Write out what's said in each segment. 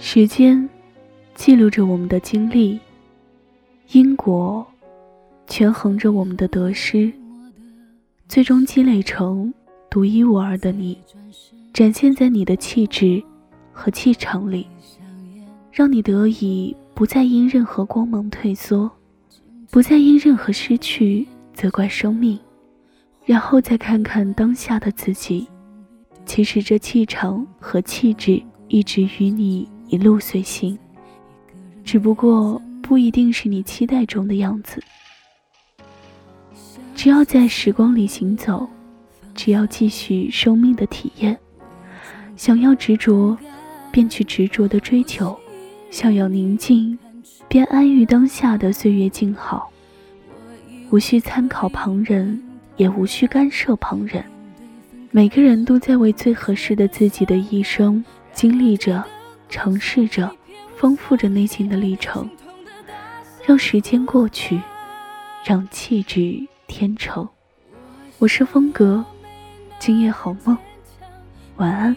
时间记录着我们的经历，因果权衡着我们的得失，最终积累成独一无二的你，展现在你的气质和气场里，让你得以不再因任何光芒退缩，不再因任何失去责怪生命，然后再看看当下的自己，其实这气场和气质一直与你。一路随行，只不过不一定是你期待中的样子。只要在时光里行走，只要继续生命的体验，想要执着，便去执着的追求；想要宁静，便安于当下的岁月静好。无需参考旁人，也无需干涉旁人。每个人都在为最合适的自己的一生经历着。尝试着，丰富着内心的历程，让时间过去，让气质添成。我是风格，今夜好梦，晚安。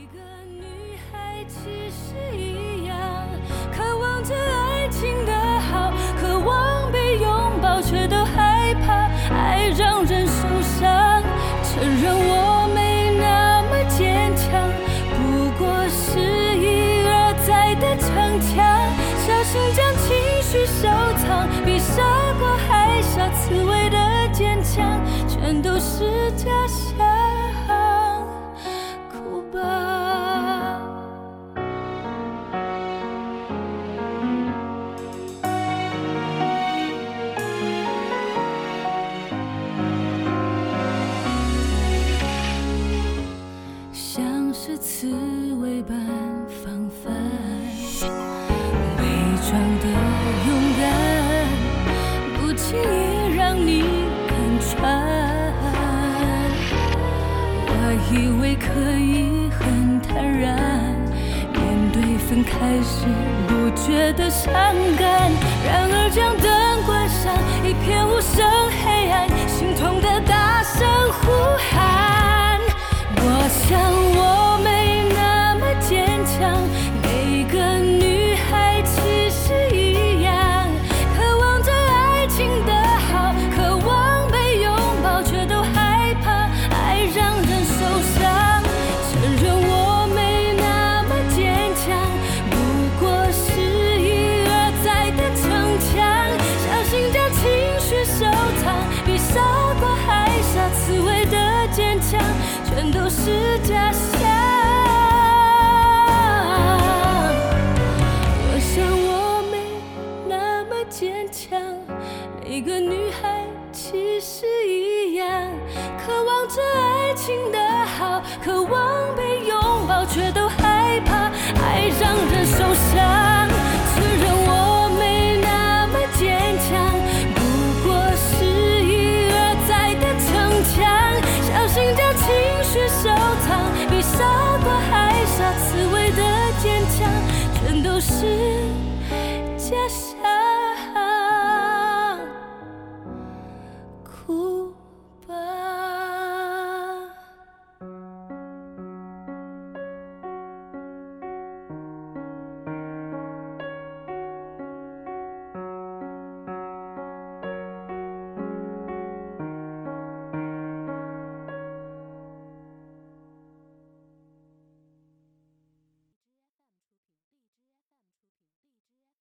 是刺猬般防范，伪装的勇敢，不轻易让你看穿。我以为可以很坦然面对分开时不觉得伤感，然而将灯关上，一片无声黑暗，心痛的坚强全都是假象。我想我没那么坚强，每个女孩其实一样，渴望着爱情的好，渴望被拥抱，却都害怕爱让人受。是家乡